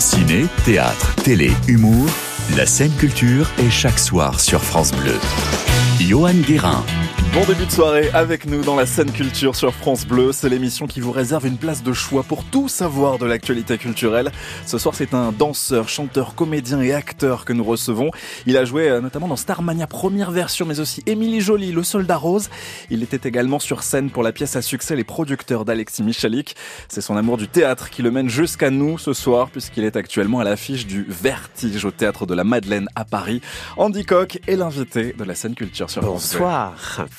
Ciné, théâtre, télé, humour, la scène culture est chaque soir sur France Bleu. Johan Guérin. Bon début de soirée avec nous dans la scène culture sur France Bleu. C'est l'émission qui vous réserve une place de choix pour tout savoir de l'actualité culturelle. Ce soir, c'est un danseur, chanteur, comédien et acteur que nous recevons. Il a joué euh, notamment dans Starmania première version, mais aussi Émilie Jolie, Le Soldat Rose. Il était également sur scène pour la pièce à succès Les Producteurs d'Alexis Michalik. C'est son amour du théâtre qui le mène jusqu'à nous ce soir, puisqu'il est actuellement à l'affiche du Vertige au théâtre de la Madeleine à Paris. Andy Koch est l'invité de la scène culture sur France Bleu. Bonsoir.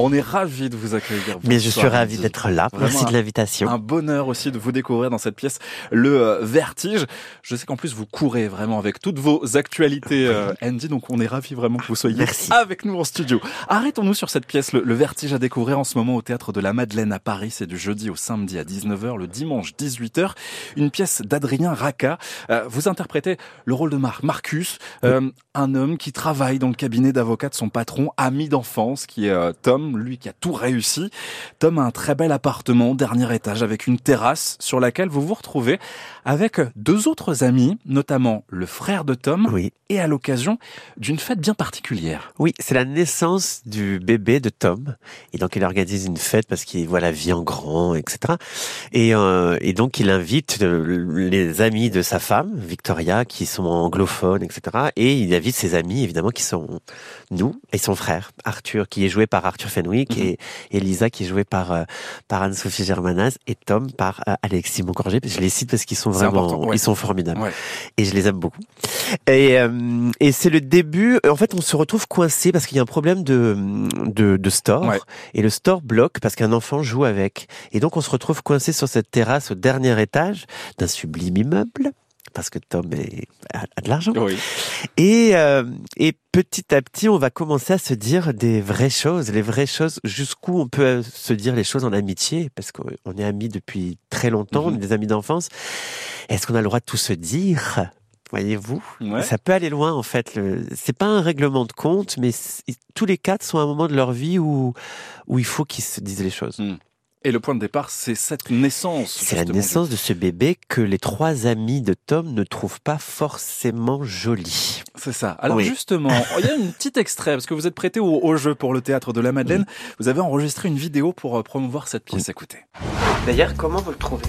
On est ravis de vous accueillir. Mais je suis ravi d'être là. Vraiment Merci de l'invitation. Un bonheur aussi de vous découvrir dans cette pièce, le euh, Vertige. Je sais qu'en plus vous courez vraiment avec toutes vos actualités, euh, Andy, donc on est ravis vraiment que vous soyez Merci. avec nous en studio. Arrêtons-nous sur cette pièce, le, le Vertige à découvrir en ce moment au Théâtre de la Madeleine à Paris. C'est du jeudi au samedi à 19h, le dimanche 18h. Une pièce d'Adrien Raca. Euh, vous interprétez le rôle de Mar- Marcus, un homme qui travaille dans le cabinet d'avocat de son patron, ami d'enfance, qui est euh, Tom, lui qui a tout réussi. Tom a un très bel appartement, dernier étage, avec une terrasse sur laquelle vous vous retrouvez avec deux autres amis, notamment le frère de Tom, Oui, et à l'occasion d'une fête bien particulière. oui, c'est la naissance du bébé de Tom, et donc il organise une fête parce qu'il voit la vie en grand, etc. Et, euh, et donc il invite euh, les amis de sa femme, Victoria, qui sont anglophones, etc. Et il invite ses amis, évidemment, qui sont nous et son frère Arthur, qui est joué par Arthur Fenwick, Mhm. et, et Lisa, qui est jouée par euh, par Anne-Sophie Germanas, et Tom par euh, Alexis Moncorgé. Je les cite parce qu'ils sont vraiment, ouais. ils sont formidables. Ouais. et je les aime beaucoup. Et, euh, et c'est le début. En fait, on se retrouve coincé parce qu'il y a un problème de de, de store Ouais. et le store bloque parce qu'un enfant joue avec. Et donc, on se retrouve coincé sur cette terrasse au dernier étage d'un sublime immeuble. Parce que Tom est, a, a de l'argent. Oui. Et, euh, et petit à petit, on va commencer à se dire des vraies choses, les vraies choses, jusqu'où on peut euh, se dire les choses en amitié, parce qu'on est amis depuis très longtemps, on est Mhm. des amis d'enfance. Est-ce qu'on a le droit de tout se dire? Voyez-vous? Ouais. Ça peut aller loin en fait. Le- C'est pas un règlement de compte, mais tous les quatre sont à un moment de leur vie où où il faut qu'ils se disent les choses. Et le point de départ, c'est cette naissance. C'est la naissance de ce bébé que les trois amis de Tom ne trouvent pas forcément joli. C'est ça. Alors Oui. justement, il y a un petit extrait, parce que vous êtes prêté au, au jeu pour le théâtre de la Madeleine. Vous avez enregistré une vidéo pour euh, promouvoir cette pièce. Écoutez. D'ailleurs, comment vous le trouvez?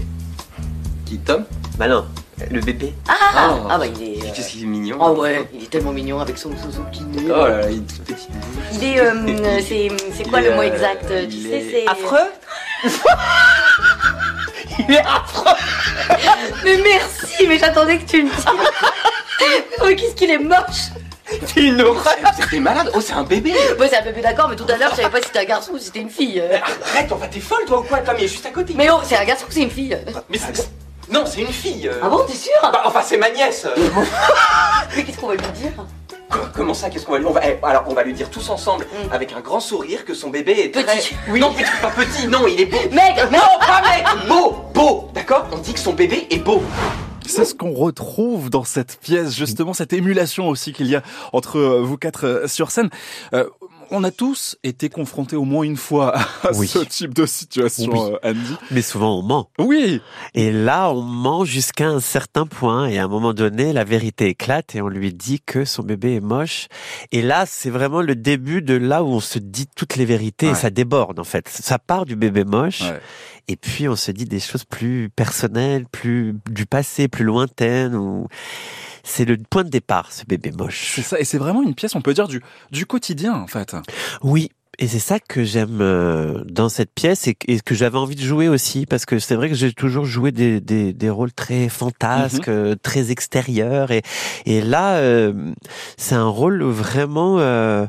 Tom Bah non, le bébé. Ah, Ah bah il est. euh, Qu'est-ce qu'il est mignon Ah ouais, il est tellement mignon avec son Suzuki. Oh là là, il est toute petite bouche. Il est. euh, c'est c'est quoi Il le mot euh, exact Tu il sais, est c'est. affreux Il est affreux Mais merci, mais j'attendais que tu me dises. oh, qu'est-ce qu'il est moche C'est une horreur C'était malade Oh, c'est un bébé Moi, c'est un plus d'accord, mais tout à l'heure, je savais pas si c'était un garçon ou si c'était une fille. euh. Arrête, enfin, t'es folle toi ou quoi? Tom, il est juste à côté Mais oh, c'est un garçon ou c'est une fille? Mais c'est... Non, c'est une fille euh. Ah bon, t'es sûr? Bah, Enfin, c'est ma nièce Mais qu'est-ce qu'on va lui dire? Quoi, Comment ça Qu'est-ce qu'on va lui... On va... eh, alors, on va lui dire tous ensemble, Mm. avec un grand sourire, que son bébé est très... Petit. Oui. Non, petit, pas petit, non, il est beau Mec, Non, pas mec Beau Beau D'accord? On dit que son bébé est beau C'est ce qu'on retrouve dans cette pièce, justement, cette émulation aussi qu'il y a entre euh, vous quatre euh, sur scène. Euh, on a tous été confrontés au moins une fois à Oui. ce type de situation, Oui. euh, Andy. Mais souvent on ment. Oui, Et là, on ment jusqu'à un certain point. Et à un moment donné, la vérité éclate et on lui dit que son bébé est moche. Et là, c'est vraiment le début de là où on se dit toutes les vérités Ouais. et ça déborde en fait. Ça part du bébé moche. Ouais. Et puis on se dit des choses plus personnelles, plus du passé, plus lointaines. Ou c'est le point de départ, ce bébé moche. c'est ça. Et c'est vraiment une pièce, on peut dire, du, du quotidien, en fait. Oui. Et c'est ça que j'aime euh, dans cette pièce et, que- j'avais envie de jouer aussi parce que c'est vrai que j'ai toujours joué des, des, des rôles très fantasques, euh, très extérieurs et, et là euh, c'est un rôle vraiment euh,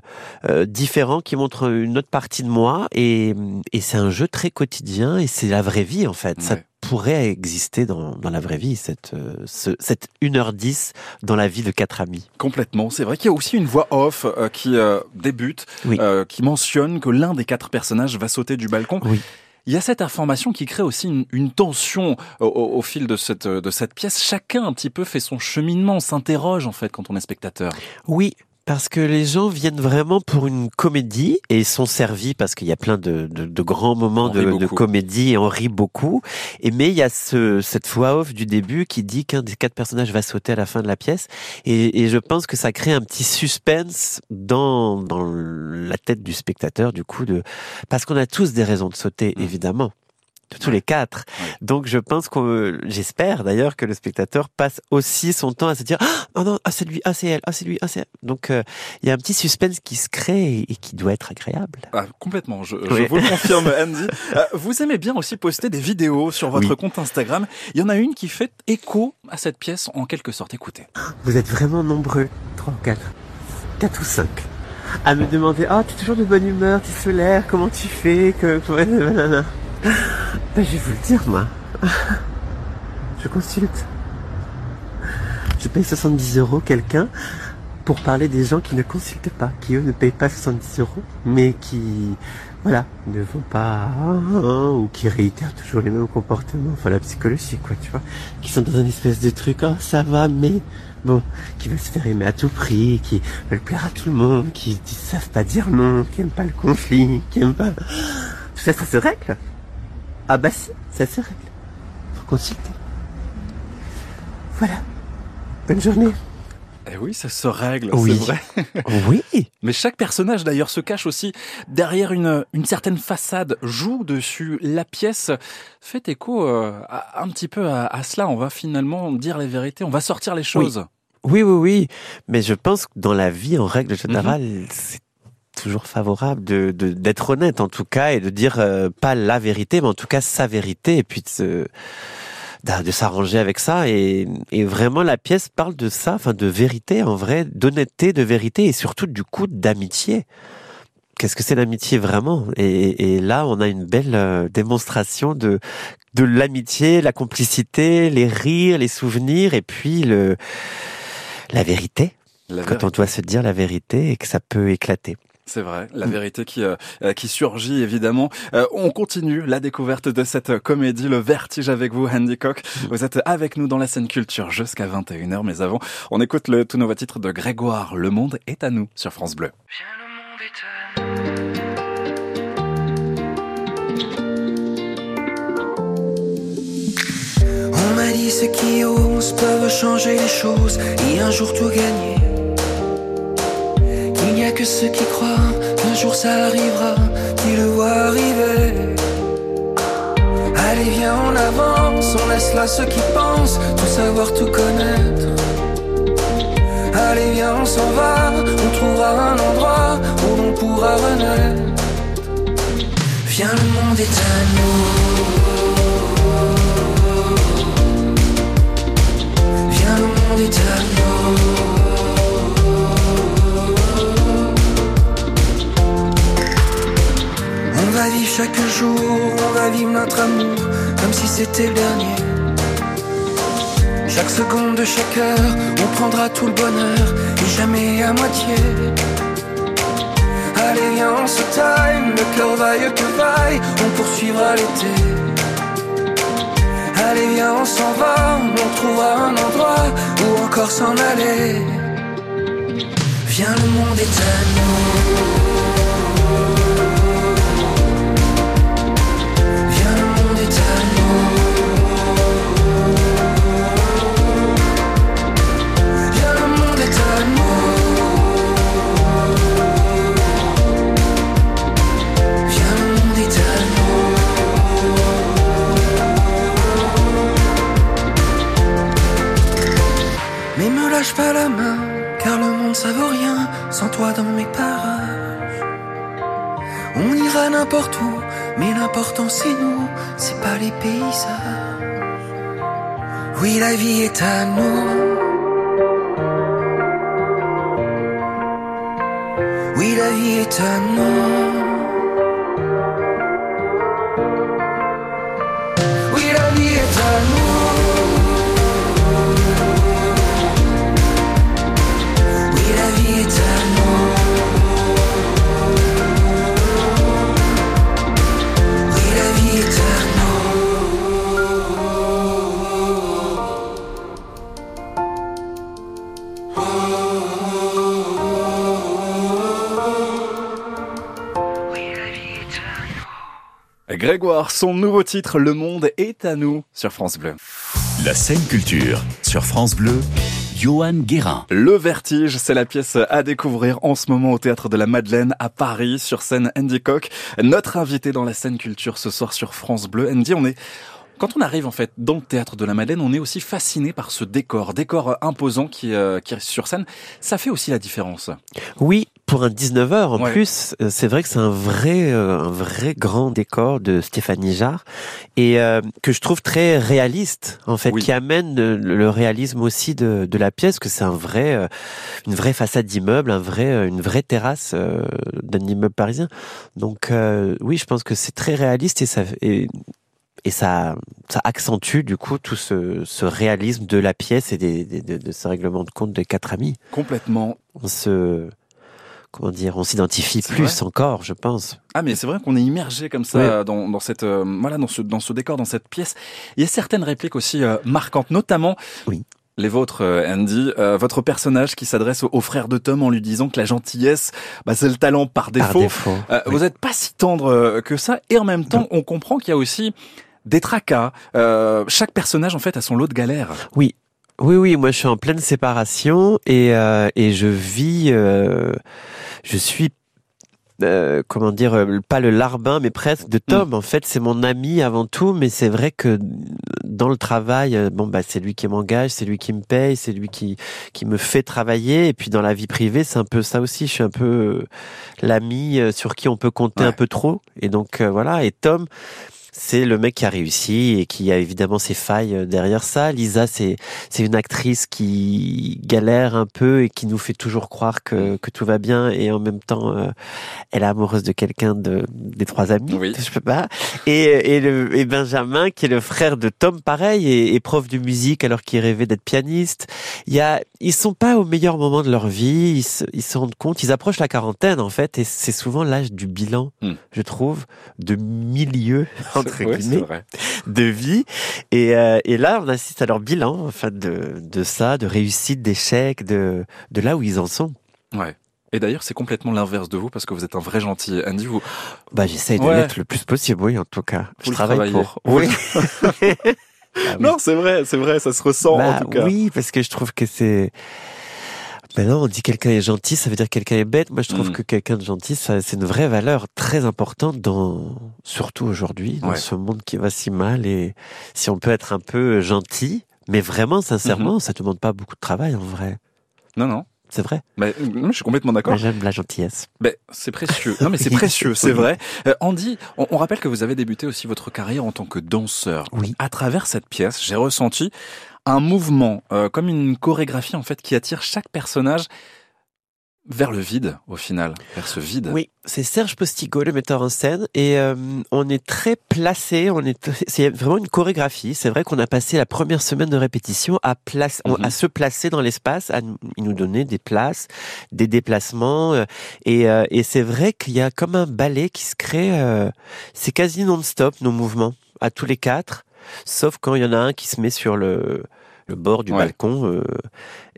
euh, différent qui montre une autre partie de moi et, et c'est un jeu très quotidien et c'est la vraie vie en fait. Ça. Pourrait exister dans, dans la vraie vie cette, euh, ce, cette 1h10 dans la vie de quatre amis. Complètement. C'est vrai qu'il y a aussi une voix off euh, qui euh, débute, Oui. euh, qui mentionne que l'un des quatre personnages va sauter du balcon. Oui. Il y a cette information qui crée aussi une, une tension au, au- au fil de cette, de cette pièce. Chacun un petit peu fait son cheminement, s'interroge en fait quand on est spectateur. Oui, Parce que les gens viennent vraiment pour une comédie et sont servis parce qu'il y a plein de, de, de grands moments de, comédie et on rit beaucoup. Et mais il y a ce, cette voix off du début qui dit qu'un des quatre personnages va sauter à la fin de la pièce. Et, et je pense que ça crée un petit suspense dans, dans la tête du spectateur, du coup, de parce qu'on a tous des raisons de sauter, Mm. évidemment. Tous les quatre. Ouais. Donc je pense qu'on, j'espère d'ailleurs que le spectateur passe aussi son temps à se dire ah oh non ah c'est lui ah c'est elle ah c'est lui ah c'est elle. donc euh, il y a un petit suspense qui se crée et, qui doit être agréable. Ah, complètement, je, vous le confirme, Andy. Euh, vous aimez bien aussi poster des vidéos sur votre Oui. compte Instagram. Il y en a une qui fait écho à cette pièce en quelque sorte. Écoutez. Vous êtes vraiment nombreux, trois ou quatre, quatre ou cinq, à me demander ah t'es toujours de bonne humeur, t'es solaire, comment tu fais, que. Je vais vous le dire moi. Je consulte. Je paye 70 euros quelqu'un pour parler des gens qui ne consultent pas, qui eux ne payent pas 70 euros, mais qui, voilà, ne vont pas, hein, ou qui réitèrent toujours les mêmes comportements, enfin la psychologie quoi, tu vois, qui sont dans un espèce de truc, oh ça va, mais bon, qui veulent se faire aimer à tout prix, qui veulent plaire à tout le monde, qui, qui savent pas dire non, qui aiment pas le conflit, qui aiment pas, tout ça, ça se règle. Ah bah si, ça se règle. Faut consulter. Voilà. Bonne journée. Eh oui, ça se règle, Oui. c'est vrai. Oui. Mais chaque personnage d'ailleurs se cache aussi derrière une, une certaine façade, joue dessus. La pièce fait écho euh, à- un petit peu à, à cela. On va finalement dire les vérités, on va sortir les choses. Oui, oui, oui. Mais je pense que dans la vie, en règle générale, c'est toujours favorable de de- d'être honnête en tout cas et de dire euh, pas la vérité, mais en tout cas sa vérité et puis de se de s'arranger avec ça et, et vraiment la pièce parle de ça, enfin de vérité en vrai, d'honnêteté, de vérité et surtout du coup d'amitié. Qu'est-ce que c'est l'amitié vraiment? Et, et là, on a une belle euh, démonstration de de l'amitié, la complicité, les rires, les souvenirs et puis le la vérité La quand on doit se dire la vérité et que ça peut éclater. C'est vrai, la Mm. vérité qui euh, euh, qui surgit évidemment. Euh, on continue la découverte de cette comédie, le vertige avec vous, Andy Cock. Vous êtes avec nous dans la scène culture jusqu'à 21h, mais avant, on écoute le tout nouveau titre de Grégoire. Le monde est à nous sur France Bleu. On m'a dit ceux qui osent peuvent changer les choses et un jour tout gagner. Qu'il n'y a que ceux qui croient qu'un jour ça arrivera, qui le voient arriver. Allez, viens, on avance, on laisse là ceux qui pensent tout savoir, tout connaître. Allez, viens, on s'en va, on trouvera un endroit où l'on pourra renaître. Viens, le monde est à nous. Viens, le monde est à nous. Chaque jour, on va vivre notre amour comme si c'était le dernier. Chaque seconde de chaque heure, on prendra tout le bonheur et jamais à moitié. Allez, viens, on se time, le cœur vaille que vaille, on poursuivra l'été. Allez viens on s'en va, on trouvera un endroit où encore s'en aller Viens le monde est à nous Grégoire, son nouveau titre Le monde est à nous sur France Bleu. La scène culture sur France Bleu. Johan Guérin. Le Vertige, c'est la pièce à découvrir en ce moment au Théâtre de la Madeleine à Paris, sur scène Andy Koch. Notre invité dans la scène culture ce soir sur France Bleu. Andy, on est quand on arrive en fait dans le théâtre de la Madeleine, on est aussi fasciné par ce décor, décor imposant qui, euh, qui est sur scène. Ça fait aussi la différence. Oui, pour un 19h en Ouais. plus, euh, c'est vrai que c'est un vrai, euh, un vrai grand décor de Stéphanie Jarre et euh, que je trouve très réaliste en fait, Oui. qui amène le, le réalisme aussi de, de la pièce, que c'est un vrai, euh, une vraie façade d'immeuble, un vrai, une vraie terrasse d'un immeuble parisien. Donc euh, oui, je pense que c'est très réaliste et ça et, et ça, ça accentue du coup tout ce, ce réalisme de la pièce et des, des- de, de ce règlement de compte des quatre amis Complètement. on se comment dire on s'identifie plus encore je pense Ah mais c'est vrai qu'on est immergé comme ça Ouais. dans, dans cette euh, voilà dans ce dans ce décor dans cette pièce. Il y a certaines répliques aussi euh, marquantes, notamment Oui. les vôtres, euh, Andy, Euh, votre personnage qui s'adresse au, au frère de Tom en lui disant que la gentillesse, bah, c'est le talent par défaut. par défaut Euh, Oui. Vous êtes pas si tendre euh, que ça, et en même temps, on comprend qu'il y a aussi des tracas. Euh, chaque personnage en fait a son lot de galères. oui oui oui moi je suis en pleine séparation et euh, et je vis euh, je suis euh, comment dire euh, pas le larbin mais presque de Tom. En fait c'est mon ami avant tout mais c'est vrai que dans le travail bon bah c'est lui qui m'engage c'est lui qui me paye c'est lui qui qui me fait travailler. Et puis dans la vie privée c'est un peu ça aussi. Je suis un peu l'ami sur qui on peut compter Ouais. un peu trop. Et donc voilà. Et Tom c'est le mec qui a réussi et qui a évidemment ses failles euh, derrière ça. Lisa, c'est c'est une actrice qui galère un peu et qui nous fait toujours croire que, que tout va bien et en même temps euh, elle est amoureuse de quelqu'un de des trois amis. Oui. Je peux pas. Et et, le, et Benjamin qui est le frère de Tom, pareil, et, et prof de musique alors qu'il rêvait d'être pianiste. Il y a ils sont pas au meilleur moment de leur vie. Ils se, ils se rendent compte. Ils approchent la quarantaine en fait et c'est souvent l'âge du bilan, Hmm. je trouve, de milieu entre Ouais, c'est guillemets vrai. de vie. Et, euh, et là, on assiste à leur bilan, enfin, de, de ça, de réussite, d'échec, de, de là où ils en sont. Ouais. Et d'ailleurs, c'est complètement l'inverse de vous parce que vous êtes un vrai gentil. Andy, vous, Bah, j'essaye de Ouais. l'être le plus possible, oui, en tout cas. Vous Je le travaille pour. Ah oui. non, c'est vrai, c'est vrai, ça se ressent Bah, en tout cas. Oui, parce que je trouve que c'est. Maintenant, on dit quelqu'un est gentil, ça veut dire quelqu'un est bête. Moi, je trouve Mm. que quelqu'un de gentil, ça, c'est une vraie valeur très importante dans, surtout aujourd'hui, dans Ouais. ce monde qui va si mal. Et si on peut être un peu gentil, mais vraiment, sincèrement, Mhm. ça demande pas beaucoup de travail, en vrai. Non, non. C'est vrai. Mais, non, je suis complètement d'accord. J'aime la gentillesse. Ben, c'est précieux. Non, mais c'est précieux, c'est vrai. Euh, Andy, on, on rappelle que vous avez débuté aussi votre carrière en tant que danseur. Oui. À travers cette pièce, j'ai ressenti un mouvement, euh, comme une chorégraphie en fait, qui attire chaque personnage vers le vide, au final, vers ce vide. Oui, c'est Serge Postigo, le metteur en scène, et euh, on est très placé. On est, c'est vraiment une chorégraphie. C'est vrai qu'on a passé la première semaine de répétition à place, Mhm. à se placer dans l'espace, à nous, donner des places, des déplacements, euh, et, euh, et c'est vrai qu'il y a comme un ballet qui se crée. c'est quasi non-stop nos mouvements, à tous les quatre, sauf quand il y en a un qui se met sur le, le bord du Ouais. balcon, euh,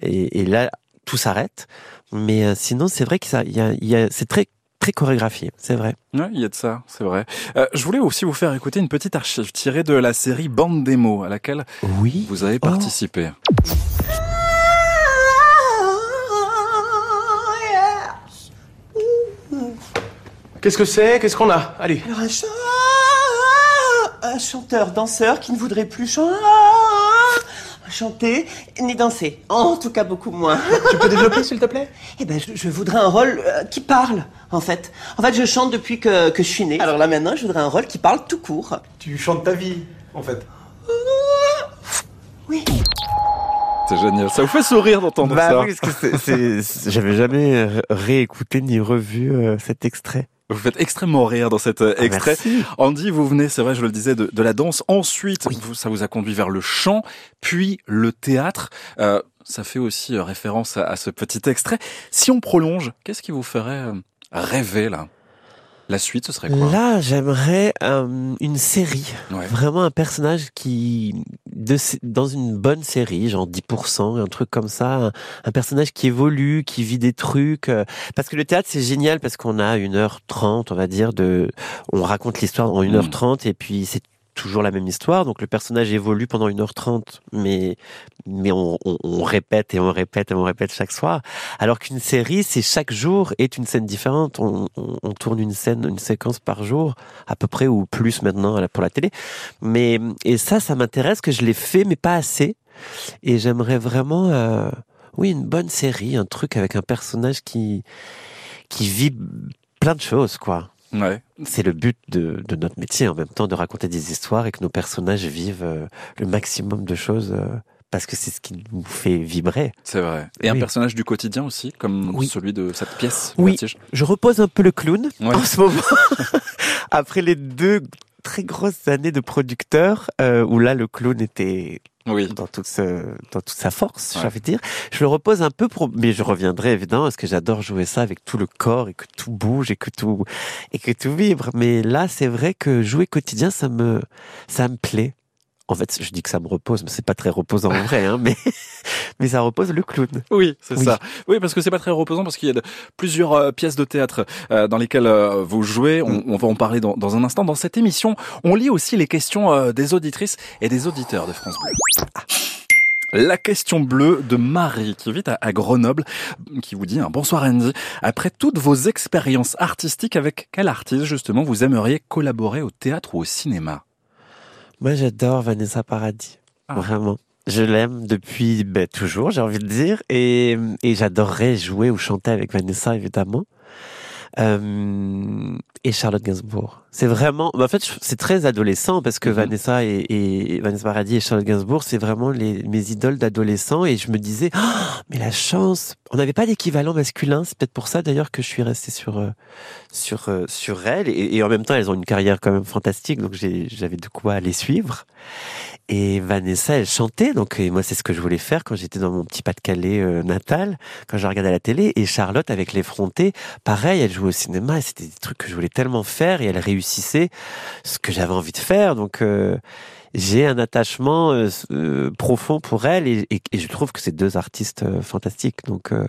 et, et là tout s'arrête. Mais euh, sinon, c'est vrai que ça, il y a, il y a, c'est très très chorégraphié, c'est vrai. Il y a de ça, c'est vrai. Euh, je voulais aussi vous faire écouter une petite archive tirée de la série Bande démo à laquelle Oui. vous avez Oh. participé. Qu'est-ce que c'est? Qu'est-ce qu'on a? Allez. Alors un, chan- un chanteur, danseur qui ne voudrait plus chan- chanter ni danser. En tout cas, beaucoup moins. Tu peux développer, s'il te plaît? Eh ben, je, je voudrais un rôle euh, qui parle, en fait. En fait, je chante depuis que, que je suis née. Alors là, maintenant, je voudrais un rôle qui parle tout court. Tu chantes ta vie, en fait. Oui. C'est génial. Ça vous fait sourire d'entendre Bah ça. oui, parce que c'est, c'est- j'avais jamais ré- réécouté ni revu euh, cet extrait. Vous faites extrêmement rire dans cet euh, Ah, extrait. merci. Andy, vous venez, c'est vrai, je le disais, de, de la danse. Ensuite, Oui. vous- ça vous a conduit vers le chant, puis le théâtre. Euh, ça fait aussi euh, référence à, à ce petit extrait. Si on prolonge, qu'est-ce qui vous ferait euh, rêver là? La suite, ce serait quoi? Là, j'aimerais euh, une série, Ouais. vraiment un personnage qui de, dans une bonne série, genre 10%, un truc comme ça, un, un personnage qui évolue, qui vit des trucs. euh, parce que le théâtre, c'est génial parce qu'on a une heure trente, on va dire, de, on raconte l'histoire en une heure Mm. trente et puis c'est toujours la même histoire. Donc le personnage évolue pendant une heure trente, mais mais on, on, on répète et on répète et on répète chaque soir. Alors qu'une série, c'est chaque jour est une scène différente. On, on, tourne une scène, une séquence par jour, à peu près ou plus maintenant pour la télé. Mais et ça, ça m'intéresse que je l'ai fait, mais pas assez. Et j'aimerais vraiment, euh, oui, une bonne série, un truc avec un personnage qui qui vit plein de choses, quoi. Ouais. C'est le but de, de notre métier en même temps de raconter des histoires et que nos personnages vivent euh, le maximum de choses euh, parce que c'est ce qui nous fait vibrer. C'est vrai. Et un personnage du quotidien aussi, comme Oui. celui de cette pièce. Oui. Vertige. Je repose un peu le clown Ouais. en ce moment après les deux très grosses années de producteur euh, où là le clown était Oui. dans toute, ce- dans toute sa force, Ouais. j'ai envie de dire. Je le repose un peu, pour, mais je reviendrai évidemment parce que j'adore jouer ça avec tout le corps et que tout bouge et que tout et que tout vibre. Mais là, c'est vrai que jouer quotidien, ça me ça me plaît. En fait, je dis que ça me repose, mais c'est pas très reposant en vrai, hein, mais mais ça repose le clown. Oui, c'est Oui. ça. Oui, parce que c'est pas très reposant parce qu'il y a de- plusieurs euh, pièces de théâtre euh, dans lesquelles euh, vous jouez. On, on va en parler dans, dans un instant. Dans cette émission, on lit aussi les questions des auditrices et des auditeurs de France Bleu. La question bleue de Marie qui vit à, à Grenoble, qui vous dit un bonsoir Andy. Après toutes vos expériences artistiques, avec quel artiste justement vous aimeriez collaborer au théâtre ou au cinéma? Moi, j'adore Vanessa Paradis. Ah. Vraiment. Je l'aime depuis ben, toujours, j'ai envie de dire. Et, et j'adorerais jouer ou chanter avec Vanessa, évidemment. Euh, et Charlotte Gainsbourg. C'est vraiment, en fait, c'est très adolescent parce que Mhm. Vanessa et, et Vanessa Paradis et Charlotte Gainsbourg, c'est vraiment les, mes idoles d'adolescents. Et je me disais, Ah, mais la chance, on n'avait pas d'équivalent masculin. C'est peut-être pour ça d'ailleurs que je suis restée sur euh, sur euh, sur elles. Et, et en même temps, elles ont une carrière quand même fantastique, donc j'avais de quoi les suivre. Et Vanessa, elle chantait, donc et moi c'est ce que je voulais faire quand j'étais dans mon petit Pas-de-Calais euh, natal, quand je regardais la télé. Et Charlotte avec l'effronté, pareil, elle jouait au cinéma, et c'était des trucs que je voulais tellement faire, et elle réussissait ce que j'avais envie de faire. Donc euh, j'ai un attachement euh, euh, profond pour elle, et, et- et je trouve que c'est deux artistes fantastiques. Donc euh,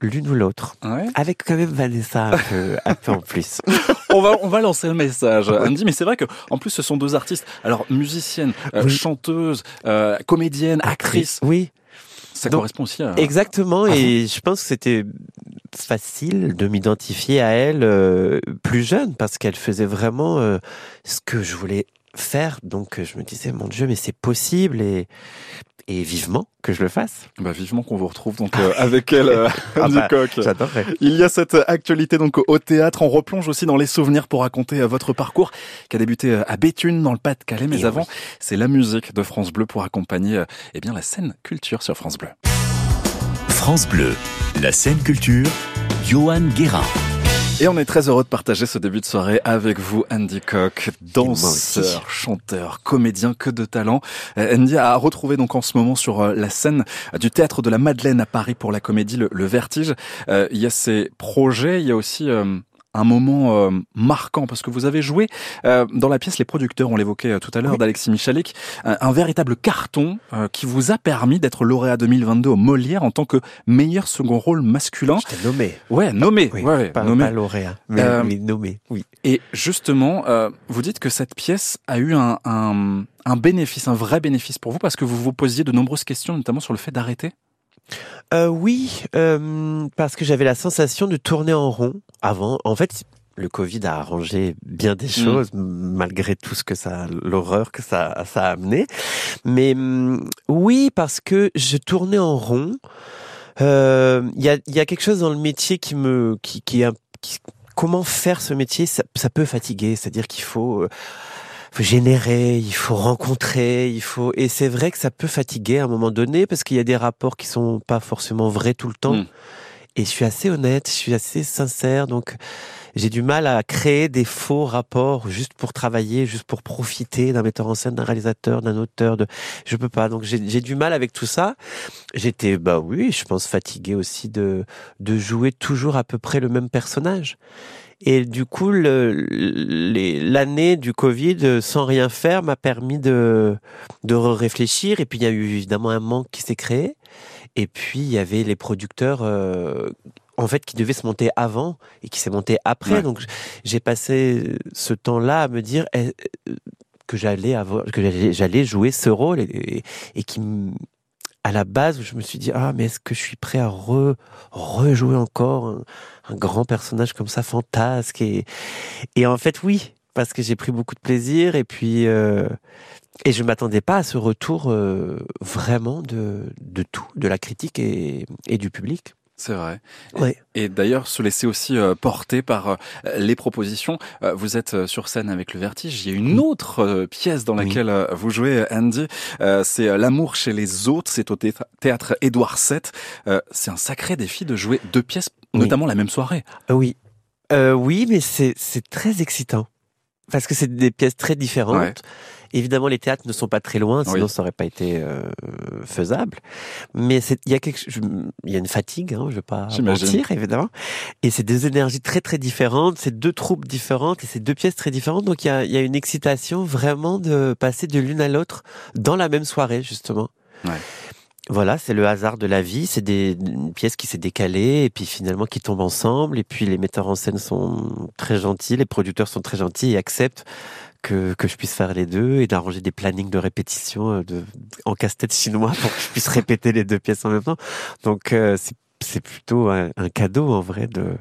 l'une ou l'autre, Ouais. avec quand même Vanessa un peu, un peu en plus. on va on va lancer le message, Andy. Mais c'est vrai que en plus ce sont deux artistes. Alors musicienne, Oui. chanteuse, comédienne, actrice. Oui. Ça Donc, correspond aussi à. Exactement, et je pense que c'était facile de m'identifier à elle euh, plus jeune parce qu'elle faisait vraiment euh, ce que je voulais faire. Donc euh, je me disais, mon Dieu, mais c'est possible et, et vivement que je le fasse. Bah vivement qu'on vous retrouve donc euh, avec elle, euh, Ah bah. J'adorerais. Il y a cette actualité donc au théâtre. On replonge aussi dans les souvenirs pour raconter votre parcours qui a débuté à Béthune dans le Pas-de-Calais. Mais Et avant, oui. c'est la musique de France Bleu pour accompagner eh bien la scène culture sur France Bleu. France Bleu, la scène culture, Johan Guérin. Et on est très heureux de partager ce début de soirée avec vous, Andy aussi. danseur, chanteur, comédien, que de talent. Euh, Andy a retrouvé donc en ce moment sur euh, la scène du théâtre de la Madeleine à Paris pour la comédie Le, Le Vertige. Euh, il y a ces projets, il y a aussi euh, un moment euh, marquant parce que vous avez joué euh, dans la pièce Les producteurs, on l'évoquait euh, tout à l'heure, Oui. d'Alexis Michalik, un, un véritable carton euh, qui vous a permis d'être lauréat 2022 au Molière en tant que meilleur second rôle masculin. Je t'ai nommé. Ouais, nommé. Oui, ouais, ouais, pas, nommé. pas lauréat, mais, Euh, mais nommé, oui. Et justement, euh, vous dites que cette pièce a eu un, un, un bénéfice, un vrai bénéfice pour vous, parce que vous vous posiez de nombreuses questions, notamment sur le fait d'arrêter. Euh, oui, euh, parce que j'avais la sensation de tourner en rond avant. En fait, le Covid a arrangé bien des choses, malgré tout ce que ça, l'horreur que ça, ça a amené. Mais hum, oui, parce que je tournais en rond. Euh, Il y, a, il y a quelque chose dans le métier qui me, qui, qui, qui- comment faire ce métier, ça, ça peut fatiguer. C'est-à-dire qu'il faut, faut générer, il faut rencontrer, il faut et c'est vrai que ça peut fatiguer à un moment donné parce qu'il y a des rapports qui sont pas forcément vrais tout le temps. Mm. Et je suis assez honnête, je suis assez sincère, donc j'ai du mal à créer des faux rapports juste pour travailler, juste pour profiter d'un metteur en scène, d'un réalisateur, d'un auteur. De, je peux pas. Donc j'ai du mal avec tout ça. J'étais, bah oui, je pense fatigué aussi de de jouer toujours à peu près le même personnage. Et du coup, l'année du Covid, sans rien faire, m'a permis de, de réfléchir. Et puis, il y a eu évidemment un manque qui s'est créé. Et puis, il y avait les producteurs, euh, en fait, qui devaient se monter avant et qui s'est monté après. Donc, j'ai passé ce temps-là à me dire eh, euh, que j'allais avoir, que j'allais jouer ce rôle et, et, qui à la base je me suis dit ah mais est-ce que je suis prêt à re, rejouer encore un, un, grand personnage comme ça fantasque et et en fait oui parce que j'ai pris beaucoup de plaisir et puis euh, et je m'attendais pas à ce retour euh, vraiment de, de tout, de la critique et, et du public. C'est vrai. Et, d'ailleurs, se laisser aussi euh, porter par euh, les propositions. vous êtes sur scène avec le Vertige. Il y a une autre pièce dans laquelle vous jouez, Andy. c'est L'amour chez les autres. C'est au théâtre Édouard VII. c'est un sacré défi de jouer deux pièces, notamment la même soirée. Oui. oui, mais c'est très excitant parce que c'est des pièces très différentes. Évidemment, les théâtres ne sont pas très loin, sinon ça aurait pas été euh, faisable. Mais il y a quelque, il y a une fatigue, hein, je vais pas mentir, évidemment. Et c'est deux énergies très très différentes, c'est deux troupes différentes et c'est deux pièces très différentes. Donc il y a, y a une excitation vraiment de passer de l'une à l'autre dans la même soirée, justement. Ouais. Voilà, c'est le hasard de la vie. C'est des une pièce qui s'est décalée et puis finalement qui tombe ensemble. Et puis les metteurs en scène sont très gentils, les producteurs sont très gentils et acceptent que, que je puisse faire les deux et d'arranger des plannings de répétition euh, de, en casse-tête chinois pour que je puisse répéter les deux pièces en même temps. Donc euh, c'est plutôt un, cadeau en vrai de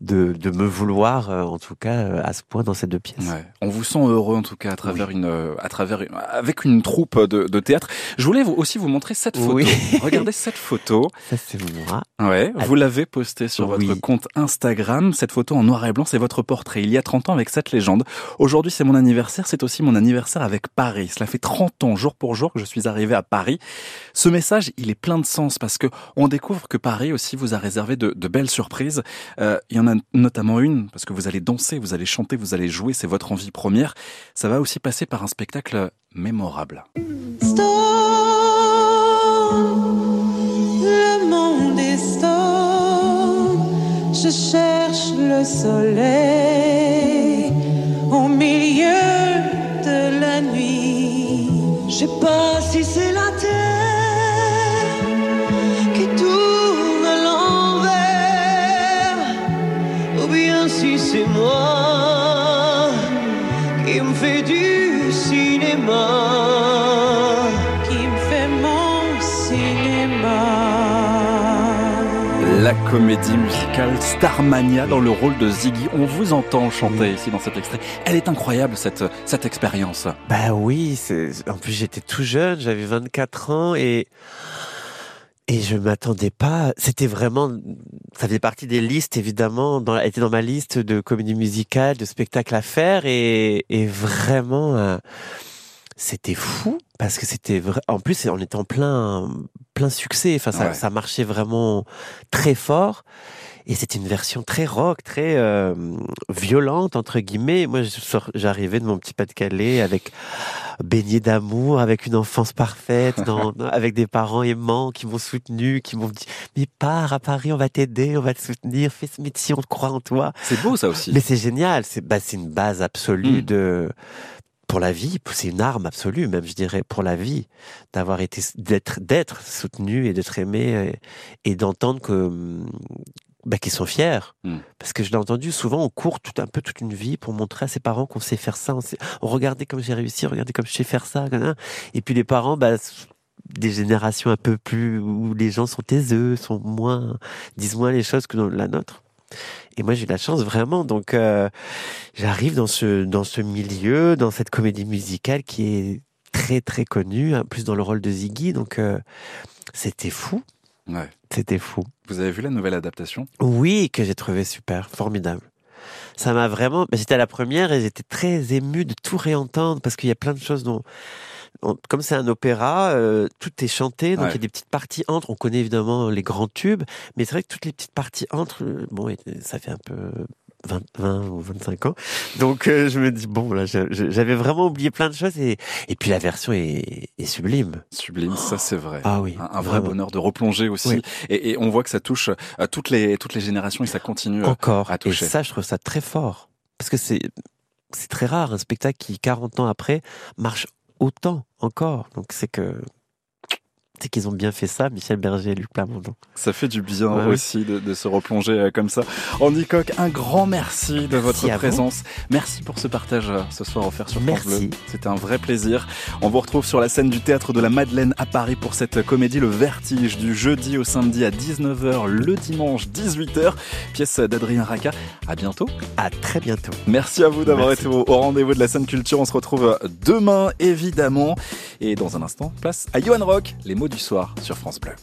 de, de me vouloir, euh, en tout cas, euh, à ce point dans ces deux pièces. Ouais. On vous sent heureux, en tout cas, à travers une, euh, à travers avec une troupe de, de théâtre. Je voulais vous, aussi vous montrer cette photo. Oui. Regardez cette photo. Ça, c'est moi. Ouais. Vous l'avez postée sur votre compte Instagram. Cette photo en noir et blanc, c'est votre portrait. Il y a 30 ans avec cette légende. Aujourd'hui, c'est mon anniversaire. C'est aussi mon anniversaire avec Paris. Cela fait 30 ans, jour pour jour, que je suis arrivé à Paris. Ce message, il est plein de sens parce que on découvre que Paris aussi vous a réservé de, de belles surprises. Euh, il y en notamment une, parce que vous allez danser, vous allez chanter, vous allez jouer, c'est votre envie première. Ça va aussi passer par un spectacle mémorable. Le monde est je cherche le soleil au milieu de la nuit. Je sais pas comédie musicale Starmania dans le rôle de Ziggy. On vous entend chanter ici dans cet extrait. Elle est incroyable cette cette expérience. Bah oui, en plus j'étais tout jeune, j'avais 24 ans et et je m'attendais pas. C'était vraiment, ça faisait partie des listes évidemment. Dans, était dans ma liste de comédie musicale, de spectacles à faire, et, et vraiment, euh, c'était fou parce que c'était vrai. En plus, on était en plein, plein succès. Enfin, ça, ça marchait vraiment très fort. Et c'était une version très rock, très euh, violente entre guillemets. Moi, j'arrivais de mon petit Pas-de-Calais avec baigné d'amour, avec une enfance parfaite, dans, avec des parents aimants qui m'ont soutenu, qui m'ont dit mais pars à Paris, on va t'aider, on va te soutenir, fais ce métier, on croit en toi. C'est beau ça aussi. Mais c'est génial, c'est bah, c'est une base absolue hmm. de pour la vie, c'est une arme absolue, même je dirais pour la vie, d'avoir été d'être d'être soutenu et d'être aimé et, et d'entendre que bah, qui sont fiers. Hmm. Parce que je l'ai entendu souvent, on court tout un peu toute une vie pour montrer à ses parents qu'on sait faire ça. On, sait, regardez comme j'ai réussi, regardez comme je sais faire ça. Et puis les parents, bah, des générations un peu plus où les gens sont taiseux, sont moins, disent moins les choses que dans la nôtre. Et moi, j'ai eu la chance vraiment. Donc, euh, j'arrive dans ce dans ce milieu, dans cette comédie musicale qui est très très connue, en plus dans le rôle de Ziggy. Donc, euh, c'était fou. Ouais. C'était fou. Vous avez vu la nouvelle adaptation? Oui, que j'ai trouvé super, formidable. Ça m'a vraiment. J'étais à la première et j'étais très ému de tout réentendre parce qu'il y a plein de choses dont. Comme c'est un opéra, euh, tout est chanté, donc il y a des petites parties entre. On connaît évidemment les grands tubes, mais c'est vrai que toutes les petites parties entre, euh, bon, ça fait un peu 20, 20 ou 25 ans. Donc euh, je me dis bon là j'avais vraiment oublié plein de choses et et puis la version est, est sublime. Sublime, ça c'est vrai. Ah oui, Un, un vrai bonheur de replonger aussi. Oui. Et, et on voit que ça touche à toutes les toutes les générations et ça continue à- Encore. à Et toucher. ça je trouve ça très fort parce que c'est c'est très rare un spectacle qui 40 ans après marche autant encore. Donc c'est que c'est qu'ils ont bien fait ça, Michel Berger et Luc Plamondon. Ça fait du bien Ouais, aussi de, de se replonger euh, comme ça. Andy Coq, un grand merci de votre vous. présence. Merci pour ce partage euh, ce soir offert sur France Merci. Bleu. C'était un vrai plaisir. On vous retrouve sur la scène du théâtre de la Madeleine à Paris pour cette comédie Le Vertige du jeudi au samedi à 19h, le dimanche 18h. Pièce d'Adrien Raca. À bientôt. À très bientôt. Merci à vous d'avoir été au, au rendez-vous de la scène culture. On se retrouve demain, évidemment. Et dans un instant, place à Johan Rock, les mots du soir sur France Bleu.